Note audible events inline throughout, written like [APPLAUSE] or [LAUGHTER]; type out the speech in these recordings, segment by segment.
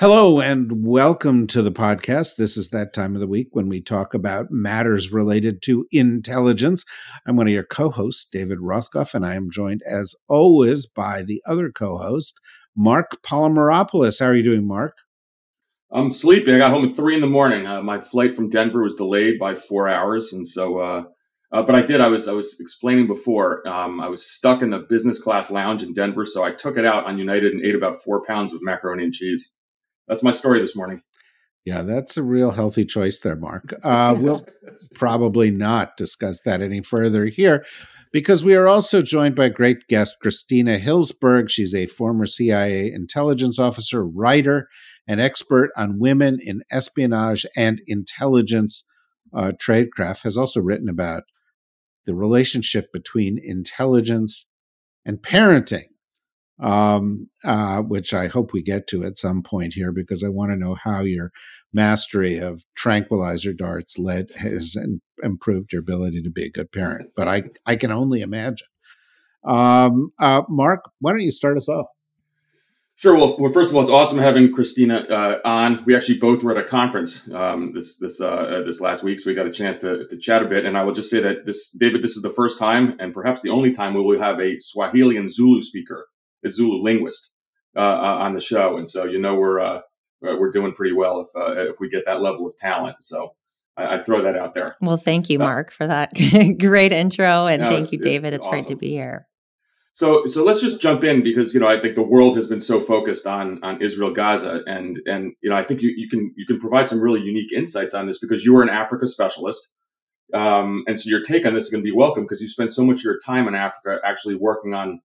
Hello and welcome to the podcast. This is that time of the week when we talk about matters related to intelligence. I'm one of your co hosts, David Rothkopf, and I am joined as always by the other co host, Marc Polymeropoulos. How are you doing, Marc? I'm sleeping. I got home at three in the morning. Uh, my flight from Denver was delayed by four hours, and so, uh, uh, but I did. I was I was explaining before. Um, I was stuck in the business class lounge in Denver, so I took it out on United and ate about four pounds of macaroni and cheese that's my story this morning. Yeah, that's a real healthy choice there, Marc. Uh, we'll [LAUGHS] probably not discuss that any further here because we are also joined by great guest Christina Hillsberg. She's a former CIA intelligence officer, writer, and expert on women in espionage and intelligence uh, tradecraft. Has also written about the relationship between intelligence and parenting um, uh, which I hope we get to at some point here because I want to know how your mastery of tranquilizer darts led has improved your ability to be a good parent. But I I can only imagine. Um, uh, Marc, why don't you start us off? Sure. Well, well, first of all, it's awesome having Christina uh, on. We actually both were at a conference um, this this uh, uh, this last week, so we got a chance to, to chat a bit. And I will just say that this, David, this is the first time, and perhaps the only time, we will have a Swahili and Zulu speaker a Zulu linguist uh, on the show, and so you know we're uh, we're doing pretty well if uh, if we get that level of talent. So I, I throw that out there. Well, thank you, uh, Marc, for that [LAUGHS] great intro, and no, thank you, David. It's, it's awesome. great to be here. So, so let's just jump in because you know I think the world has been so focused on on Israel Gaza, and and you know I think you, you can you can provide some really unique insights on this because you are an Africa specialist, um, and so your take on this is going to be welcome because you spend so much of your time in Africa actually working on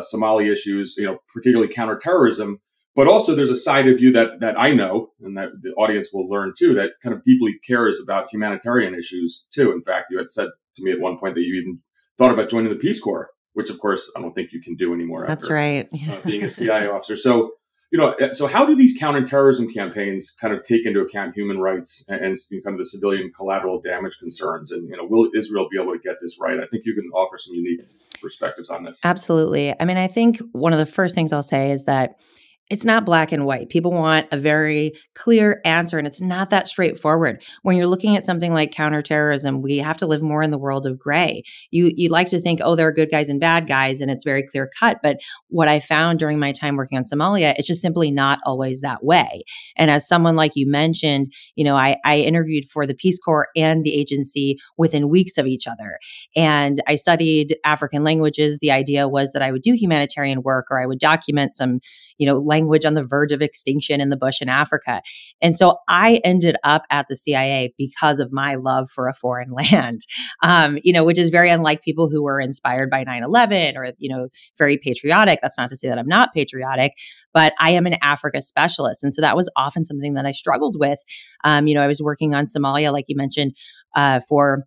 Somali issues, you know, particularly counterterrorism. But also, there's a side of you that that I know, and that the audience will learn too, that kind of deeply cares about humanitarian issues too. In fact, you had said to me at one point that you even thought about joining the Peace Corps, which of course I don't think you can do anymore. That's right. uh, [LAUGHS] being a CIA officer. So, you know, uh, so how do these counterterrorism campaigns kind of take into account human rights and, and kind of the civilian collateral damage concerns? And you know, will Israel be able to get this right? I think you can offer some unique perspectives on this. Absolutely. I mean, I think one of the first things I'll say is that it's not black and white. People want a very clear answer, and it's not that straightforward. When you're looking at something like counterterrorism, we have to live more in the world of gray. You you like to think, oh, there are good guys and bad guys, and it's very clear cut. But what I found during my time working on Somalia, it's just simply not always that way. And as someone like you mentioned, you know, I, I interviewed for the Peace Corps and the agency within weeks of each other, and I studied African languages. The idea was that I would do humanitarian work or I would document some, you know, language language on the verge of extinction in the bush in Africa. And so I ended up at the CIA because of my love for a foreign [LAUGHS] land, um, you know, which is very unlike people who were inspired by 9 11 or, you know, very patriotic. That's not to say that I'm not patriotic, but I am an Africa specialist. And so that was often something that I struggled with. Um, you know, I was working on Somalia, like you mentioned, uh, for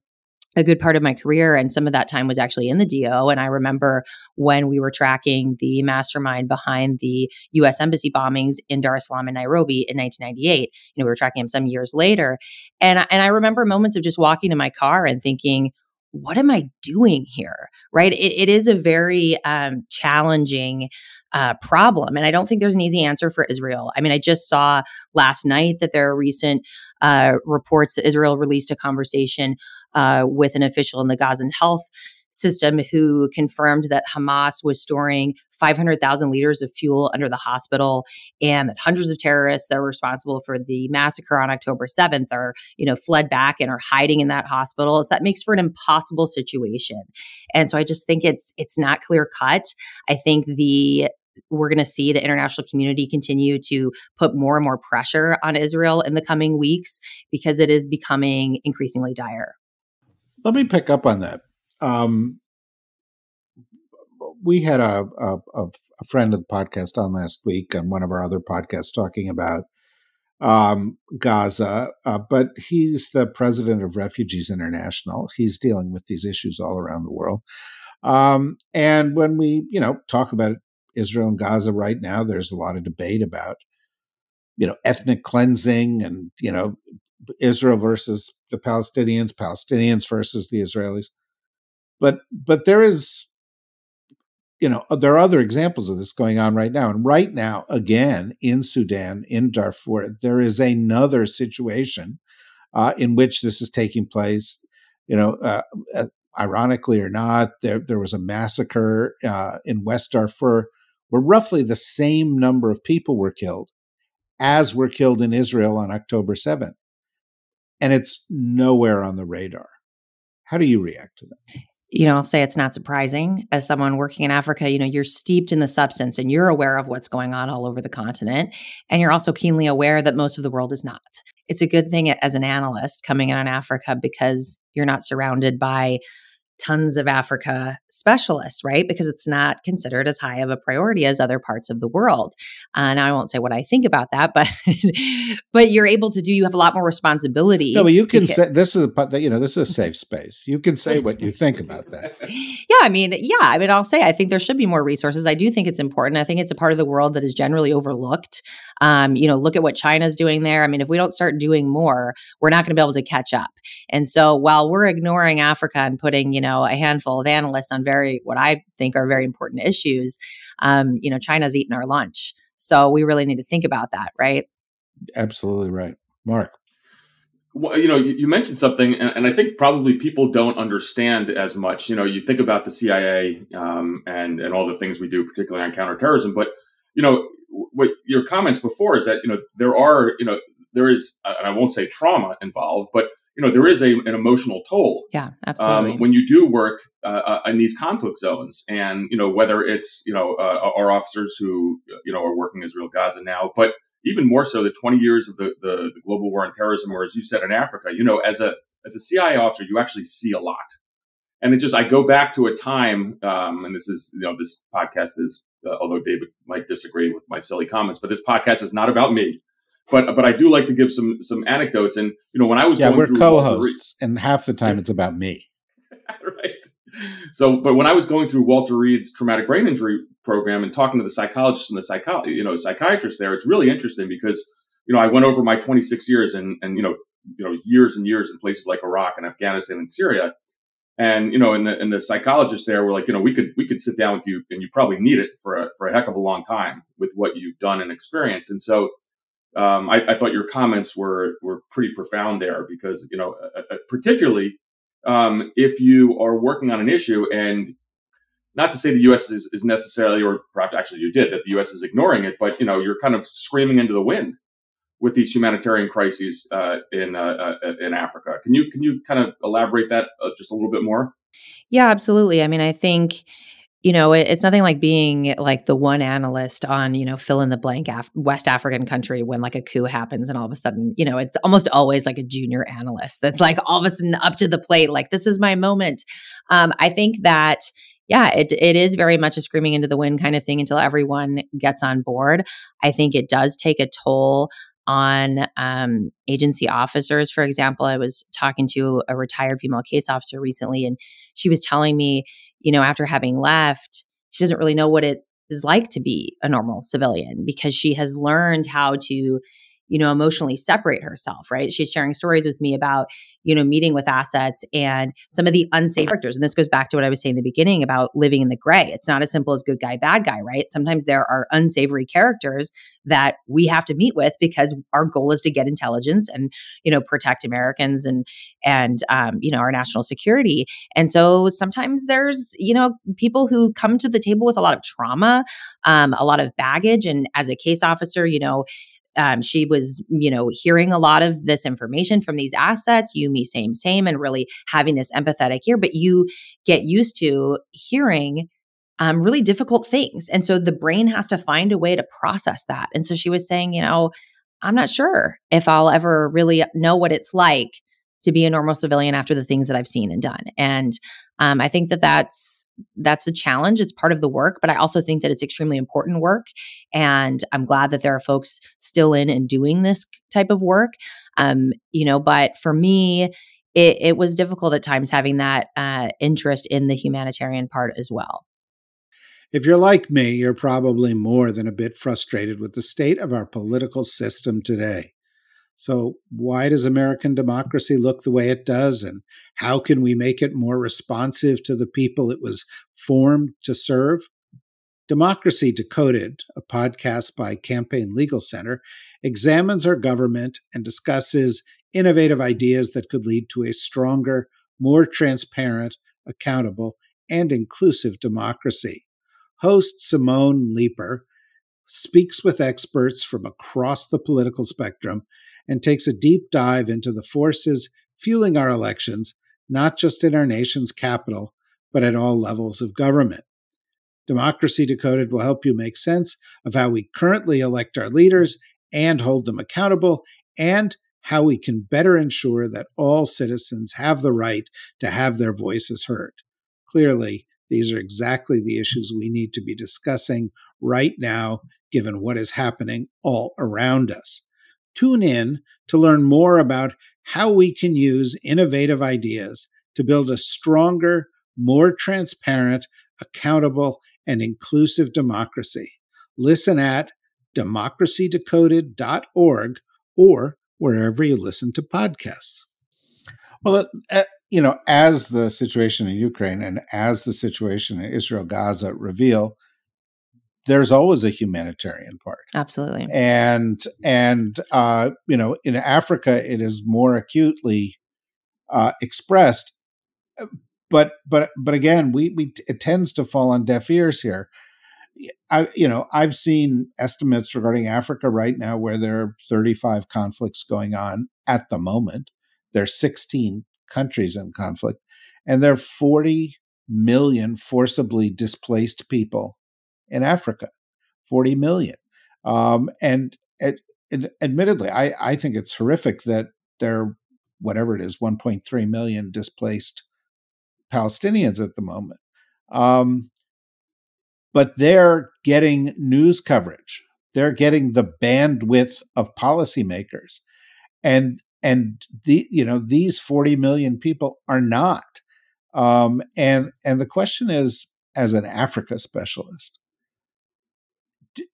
a good part of my career and some of that time was actually in the DO and I remember when we were tracking the mastermind behind the US embassy bombings in Dar es Salaam and Nairobi in 1998 you know we were tracking him some years later and and I remember moments of just walking to my car and thinking what am I doing here? Right. It, it is a very um, challenging uh, problem. And I don't think there's an easy answer for Israel. I mean, I just saw last night that there are recent uh, reports that Israel released a conversation uh, with an official in the Gazan health system who confirmed that Hamas was storing 500,000 liters of fuel under the hospital and that hundreds of terrorists that were responsible for the massacre on October 7th are, you know, fled back and are hiding in that hospital. So that makes for an impossible situation. And so I just think it's it's not clear cut. I think the we're going to see the international community continue to put more and more pressure on Israel in the coming weeks because it is becoming increasingly dire. Let me pick up on that um, we had a, a, a friend of the podcast on last week on one of our other podcasts talking about um, Gaza, uh, but he's the president of Refugees International. He's dealing with these issues all around the world. Um, and when we, you know, talk about Israel and Gaza right now, there's a lot of debate about, you know, ethnic cleansing and, you know, Israel versus the Palestinians, Palestinians versus the Israelis. But but there is, you know, there are other examples of this going on right now. And right now, again, in Sudan, in Darfur, there is another situation uh, in which this is taking place. You know, uh, uh, ironically or not, there there was a massacre uh, in West Darfur where roughly the same number of people were killed as were killed in Israel on October 7th. And it's nowhere on the radar. How do you react to that? you know, I'll say it's not surprising as someone working in Africa, you know, you're steeped in the substance and you're aware of what's going on all over the continent. And you're also keenly aware that most of the world is not. It's a good thing as an analyst coming in on Africa because you're not surrounded by tons of Africa specialists, right? Because it's not considered as high of a priority as other parts of the world. Uh, now, I won't say what I think about that, but [LAUGHS] but you're able to do. You have a lot more responsibility. No, but you can because, say this is a you know this is a safe space. You can say what you think about that. [LAUGHS] Yeah, I mean, yeah, I mean, I'll say I think there should be more resources. I do think it's important. I think it's a part of the world that is generally overlooked. Um, you know, look at what China's doing there. I mean, if we don't start doing more, we're not going to be able to catch up. And so, while we're ignoring Africa and putting, you know, a handful of analysts on very what I think are very important issues, um, you know, China's eating our lunch. So we really need to think about that, right? Absolutely right, Marc. Well, you know, you, you mentioned something, and, and, I think probably people don't understand as much. You know, you think about the CIA um, and and all the things we do, particularly on counterterrorism, but you know, what your comments before is that you know there are you know there is, and I won't say trauma involved, but you know there is a, an emotional toll yeah absolutely. um, when you do work uh, uh, in these conflict zones. And you know whether it's you know uh, our officers who you know are working israel gaza now but even more so the 20 years of the, the, the global war on terrorism or as you said in africa you know as a as a cia officer you actually see a lot. And it just i go back to a time um, and this is you know this podcast is uh, although david might disagree with my silly comments but this podcast is not about me but but I do like to give some some anecdotes. And you know, when I was yeah, we're co-hosts, Reed, and half the time it's about me. [LAUGHS] right. So, but when I was going through Walter Reed's traumatic brain injury program and talking to the psychologists and the psycho, you know, psychiatrists there, it's really interesting because you know I went over my 26 years and and you know you know years and years in places like Iraq and Afghanistan and Syria. And you know, and the and the psychologists there were like, you know, we could we could sit down with you, and you probably need it for a for a heck of a long time with what you've done and experienced. And so, um, I, I, thought your comments were were pretty profound there because you know, uh, uh, particularly um, if you are working on an issue and not to say the U.S. is, is necessarily, or perhaps actually you did, that the U.S. is ignoring it, but you know, you're kind of screaming into the wind with these humanitarian crises uh, in uh, uh in Africa. Can you can you kind of elaborate that uh, just a little bit more? Yeah, absolutely. I mean, I think you know, it, it's nothing like being like the one analyst on, you know, fill in the blank Af- West African country when like a coup happens and all of a sudden, you know, it's almost always like a junior analyst that's like all of a sudden up to the plate, like this is my moment. Um, I think that yeah, it it is very much a screaming into the wind kind of thing until everyone gets on board. I think it does take a toll on um, agency officers. For example, I was talking to a retired female case officer recently, and she was telling me, you know, after having left, she doesn't really know what it is like to be a normal civilian because she has learned how to you know, emotionally separate herself, right? She's sharing stories with me about, you know, meeting with assets and some of the unsafe characters. And this goes back to what I was saying in the beginning about living in the gray. It's not as simple as good guy, bad guy, right? Sometimes there are unsavory characters that we have to meet with because our goal is to get intelligence and, you know, protect Americans and, and, um, you know, our national security. And so sometimes there's, you know, people who come to the table with a lot of trauma, um, a lot of baggage. And as a case officer, you know, um, she was, you know, hearing a lot of this information from these assets, you, me, same, same, and really having this empathetic ear. But you get used to hearing um, really difficult things. And so the brain has to find a way to process that. And so she was saying, you know, I'm not sure if I'll ever really know what it's like to be a normal civilian after the things that I've seen and done. And um, I think that that's that's a challenge. It's part of the work, but I also think that it's extremely important work. And I'm glad that there are folks still in and doing this type of work. Um, you know, but for me, it, it was difficult at times having that uh, interest in the humanitarian part as well. If you're like me, you're probably more than a bit frustrated with the state of our political system today. So, why does American democracy look the way it does? And how can we make it more responsive to the people it was formed to serve? Democracy Decoded, a podcast by Campaign Legal Center, examines our government and discusses innovative ideas that could lead to a stronger, more transparent, accountable, and inclusive democracy. Host Simone Leeper speaks with experts from across the political spectrum and takes a deep dive into the forces fueling our elections, not just in our nation's capital, but at all levels of government. Democracy Decoded will help you make sense of how we currently elect our leaders and hold them accountable, and how we can better ensure that all citizens have the right to have their voices heard. Clearly, these are exactly the issues we need to be discussing right now, given what is happening all around us. Tune in to learn more about how we can use innovative ideas to build a stronger, more transparent, accountable, and inclusive democracy. Listen at democracydecoded.org or wherever you listen to podcasts. Well, uh, you know, as the situation in Ukraine and as the situation in Israel Gaza reveal, there's always a humanitarian part. Absolutely. And and uh, you know in africa it is more acutely uh, expressed but but but again we we it tends to fall on deaf ears here. I, you know, I've seen estimates regarding Africa right now where there are 35 conflicts going on at the moment. There's 16 countries in conflict, and there are 40 million forcibly displaced people in Africa, 40 million. Um, and, and, and admittedly, I, I think it's horrific that there are, whatever it is, 1.3 million displaced Palestinians at the moment. Um, but they're getting news coverage. They're getting the bandwidth of policymakers. And and the you know these 40 million people are not. Um, and and the question is, as an Africa specialist,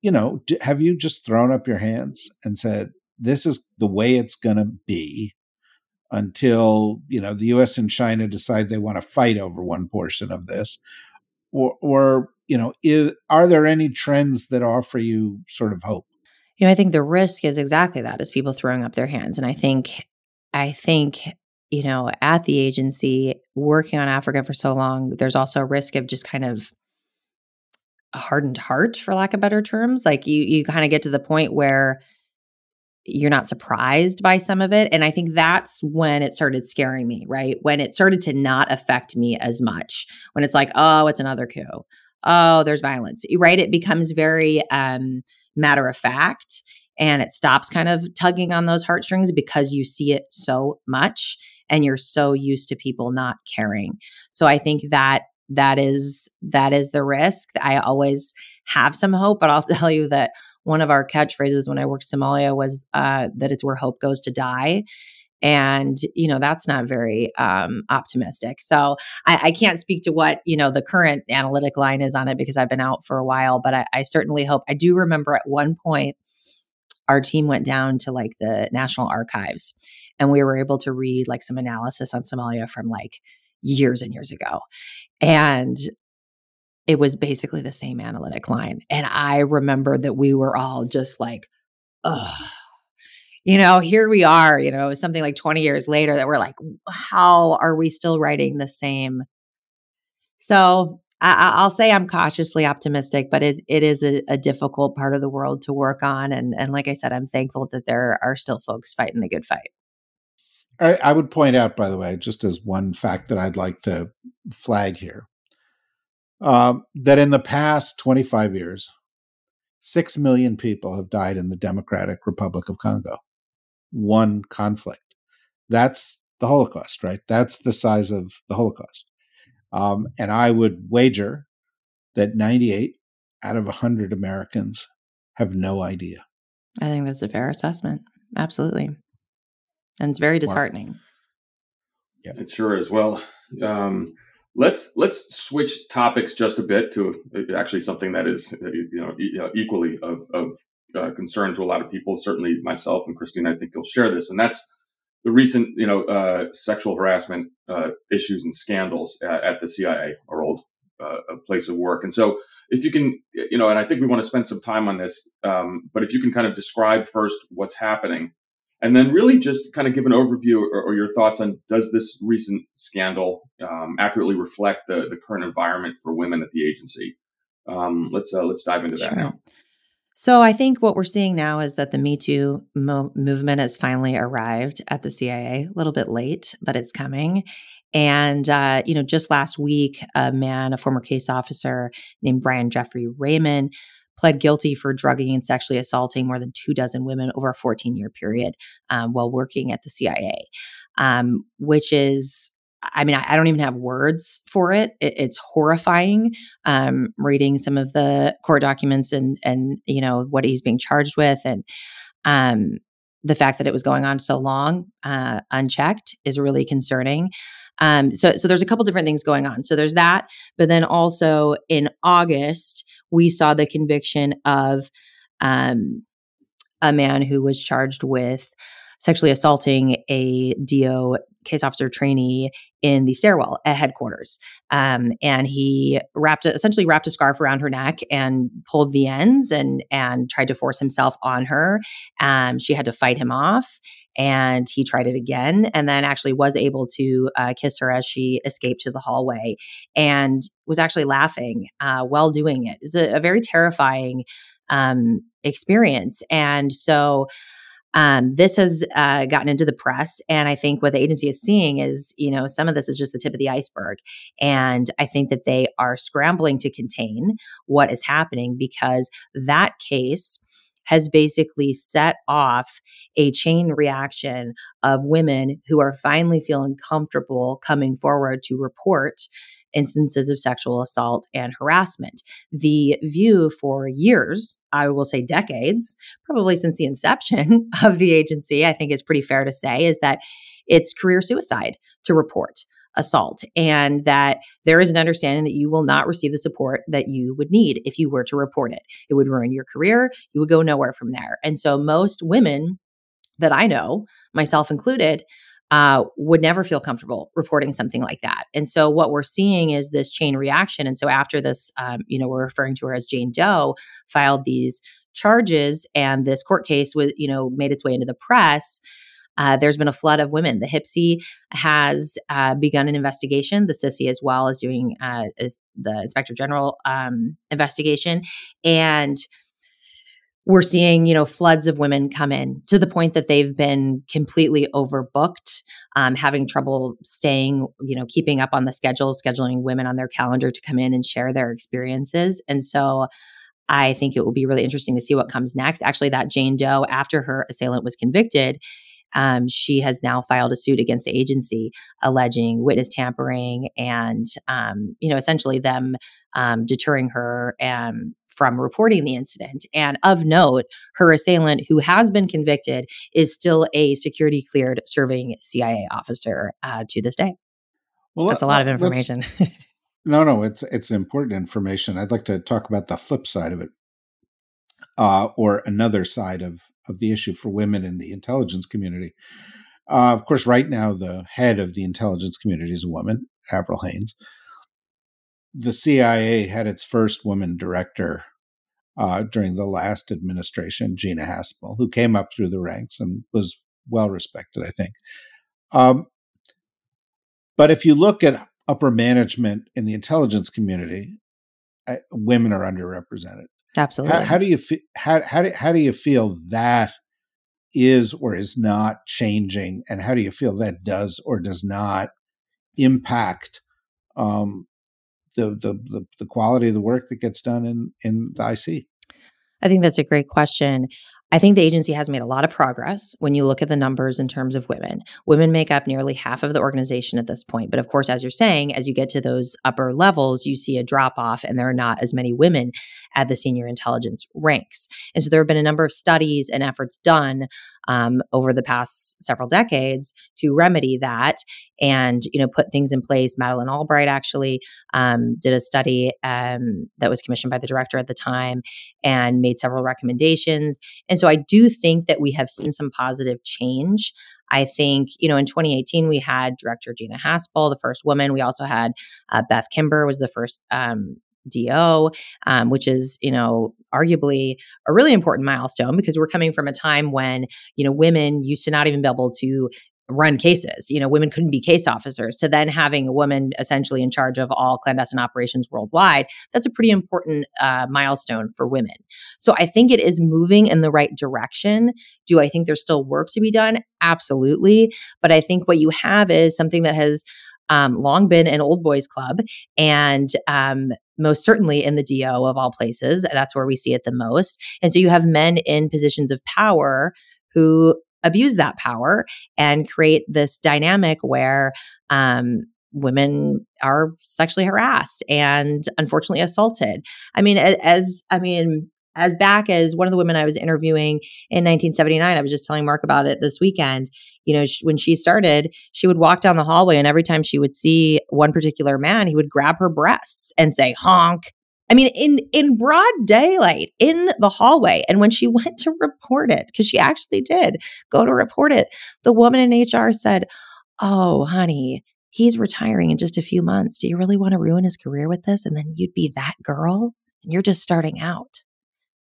you know, have you just thrown up your hands and said, this is the way it's going to be until, you know, the US and China decide they want to fight over one portion of this? Or, or you know, is, are there any trends that offer you sort of hope? You know, I think the risk is exactly that is people throwing up their hands. And I think, I think, you know, at the agency working on Africa for so long, there's also a risk of just kind of hardened heart for lack of better terms like you you kind of get to the point where you're not surprised by some of it and i think that's when it started scaring me right? When it started to not affect me as much. When it's like oh it's another coup. Oh there's violence. Right? It becomes very um matter of fact and it stops kind of tugging on those heartstrings because you see it so much and you're so used to people not caring. So i think that that is that is the risk. I always have some hope but i'll [LAUGHS] tell you that one of our catchphrases when I worked Somalia was uh, that it's where hope goes to die. And you know that's not very um, optimistic. So I, I, can't speak to what you know the current analytic line is on it because i've been out for a while but I, I certainly hope i do remember at one point our team went down to like the national archives and we were able to read like some analysis on somalia from like years and years ago and it was basically the same analytic line and i remember that we were all just like ugh you know, here we are, you know, something like 20 years later that we're like, how are we still writing the same? So I, will say I'm cautiously optimistic, but it, it is a, a, difficult part of the world to work on. And, and like I said, I'm thankful that there are still folks fighting the good fight. I, I would point out, by the way, just as one fact that I'd like to flag here, um, that in the past 25 years, 6 million people have died in the Democratic Republic of Congo one conflict. That's the Holocaust, right? That's the size of the Holocaust. Um, and I would wager that 98 out of 100 Americans have no idea. I think that's a fair assessment. Absolutely. And it's very disheartening. Yeah, it sure is. Well, um, let's let's switch topics just a bit to uh, actually something that is uh, you know equally of of uh, concern to a lot of people. Certainly, myself and Christine, I think you'll share this, and that's the recent, you know, uh, sexual harassment uh, issues and scandals at, at, the CIA, our old uh, place of work. And so, if you can, you know, and I think we want to spend some time on this, um, but if you can kind of describe first what's happening, and then really just kind of give an overview or, or your thoughts on does this recent scandal um, accurately reflect the the current environment for women at the agency? Um, let's uh, let's dive into that sure. now. So I think what we're seeing now is that the Me Too mo- movement has finally arrived at the CIA. A little bit late, but it's coming. And uh, you know, just last week, a man, a former case officer named Brian Jeffrey Raymond, pled guilty for drugging and sexually assaulting more than two dozen women over a 14 year period um, while working at the CIA, um, which is I mean, I, don't even have words for it. it it's horrifying. Um, reading some of the court documents and and you know what he's being charged with, and um, the fact that it was going on so long uh, unchecked is really concerning. Um, so, so there's a couple different things going on. So there's that, but then also in August we saw the conviction of um, a man who was charged with sexually assaulting a DO case officer trainee in the stairwell at headquarters. Um, and he wrapped essentially wrapped a scarf around her neck and pulled the ends and and tried to force himself on her. Um, she had to fight him off, and he tried it again, and then actually was able to uh, kiss her as she escaped to the hallway, and was actually laughing uh, while doing it. It's a, a very terrifying um, experience, and so. Um, this has uh, gotten into the press, and I think what the agency is seeing is, you know, some of this is just the tip of the iceberg, and I think that they are scrambling to contain what is happening because that case has basically set off a chain reaction of women who are finally feeling comfortable coming forward to report instances of sexual assault and harassment. The view for years, I will say decades, probably since the inception [LAUGHS] of the agency, I think is pretty fair to say, is that it's career suicide to report assault and that there is an understanding that you will not receive the support that you would need if you were to report it. It would ruin your career. You would go nowhere from there. And so most women that I know, myself included, uh, would never feel comfortable reporting something like that. And so what we're seeing is this chain reaction. And so after this, um, you know, we're referring to her as Jane Doe, filed these charges, and this court case was, you know, made its way into the press. Uh, there's been a flood of women. The HPSCI has uh, begun an investigation. The CISI as well is doing uh, is the Inspector General um, investigation, and we're seeing you know floods of women come in to the point that they've been completely overbooked um, having trouble staying you know keeping up on the schedule scheduling women on their calendar to come in and share their experiences. And so i think it will be really interesting to see what comes next. Actually that jane doe after her assailant was convicted um, she has now filed a suit against the agency alleging witness tampering and, um, you know, essentially them um, deterring her um, from reporting the incident. And of note, her assailant, who has been convicted, is still a security cleared serving CIA officer uh, to this day. Well, that's a lot of information. [LAUGHS] no, no, it's it's important information. I'd like to talk about the flip side of it, uh, or another side of of the issue for women in the intelligence community. Uh, of course, right now the head of the intelligence community is a woman, Avril Haines. The CIA had its first woman director uh, during the last administration, Gina Haspel, who came up through the ranks and was well respected, I think. Um, but if you look at upper management in the intelligence community, uh, women are underrepresented. Absolutely. How, how do you fe- how how do, how do you feel that is or is not changing, and how do you feel that does or does not impact um, the, the the the quality of the work that gets done in in the IC? I think that's a great question. I think the agency has made a lot of progress when you look at the numbers in terms of women. Women make up nearly half of the organization at this point. But of course, as you're saying, as you get to those upper levels, you see a drop off and there are not as many women at the senior intelligence ranks. And so there have been a number of studies and efforts done um, over the past several decades to remedy that and, you know, put things in place. Madeleine Albright actually um, did a study um, that was commissioned by the director at the time and made several recommendations. And so I do think that we have seen some positive change. I think, you know, in 2018, we had director Gina Haspel, the first woman. We also had uh, Beth Kimber was the first um, DO, um, which is, you know, arguably a really important milestone because we're coming from a time when, you know, women used to not even be able to run cases. You know, women couldn't be case officers to then having a woman essentially in charge of all clandestine operations worldwide. That's a pretty important uh, milestone for women. So I think it is moving in the right direction. Do I think there's still work to be done? Absolutely. But I think what you have is something that has um, long been an old boys club and um, most certainly in the DO of all places. That's where we see it the most. And so you have men in positions of power who abuse that power and create this dynamic where um, women are sexually harassed and unfortunately assaulted. I mean, as I mean, as back as one of the women I was interviewing in 1979, I was just telling Marc about it this weekend. You know, when she started, she would walk down the hallway, and every time she would see one particular man, he would grab her breasts and say, honk, I mean, in in broad daylight in the hallway. And when she went to report it, because she actually did go to report it, the woman in HR said, "Oh, honey." He's retiring in just a few months. Do you really want to ruin his career with this? And then you'd be that girl and you're just starting out.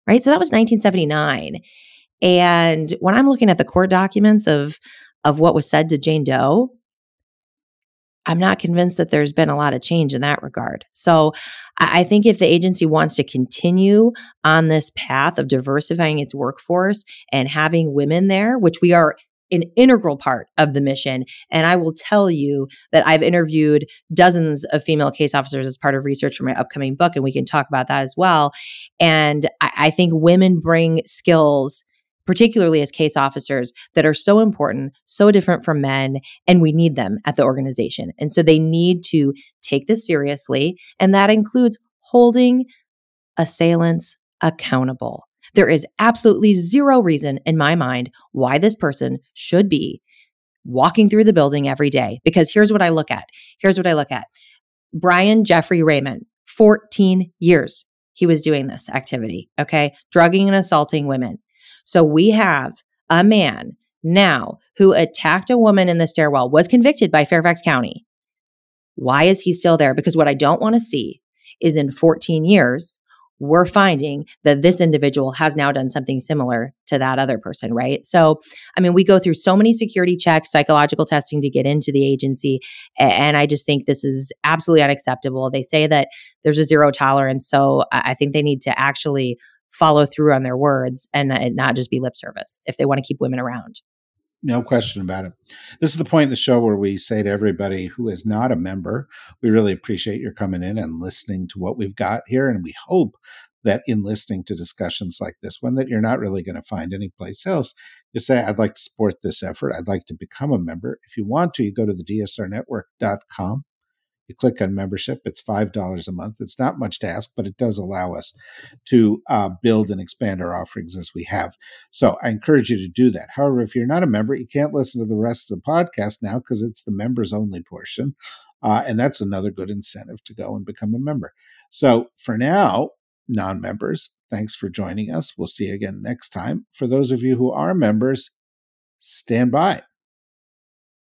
Right. So that was 1979. And when I'm looking at the court documents of of what was said to Jane Doe, I'm not convinced that there's been a lot of change in that regard. So I think if the agency wants to continue on this path of diversifying its workforce and having women there, which we are an integral part of the mission. And I will tell you that I've interviewed dozens of female case officers as part of research for my upcoming book, and we can talk about that as well. And I, I think women bring skills particularly as case officers, that are so important, so different from men, and we need them at the organization. And so they need to take this seriously, and that includes holding assailants accountable. There is absolutely zero reason in my mind why this person should be walking through the building every day. Because here's what I look at. Here's what I look at. Brian Jeffrey Raymond, 14 years he was doing this activity, okay? Drugging and assaulting women. So we have a man now who attacked a woman in the stairwell, was convicted by Fairfax County. Why is he still there? Because what I don't want to see is in 14 years, we're finding that this individual has now done something similar to that other person, right? So, I mean, we go through so many security checks, psychological testing to get into the agency. And I just think this is absolutely unacceptable. They say that there's a zero tolerance. So I think they need to actually follow through on their words and, not just be lip service if they want to keep women around. No question about it. This is the point in the show where we say to everybody who is not a member, we really appreciate your coming in and listening to what we've got here. And we hope that in listening to discussions like this one that you're not really going to find anyplace else, you say, I'd like to support this effort. I'd like to become a member. If you want to, you go to the dsrnetwork.com you click on membership. It's $5 a month. It's not much to ask, but it does allow us to uh, build and expand our offerings as we have. So I encourage you to do that. However, if you're not a member, you can't listen to the rest of the podcast now because it's the members only portion. Uh, and that's another good incentive to go and become a member. So for now, non members, thanks for joining us. We'll see you again next time. For those of you who are members, stand by.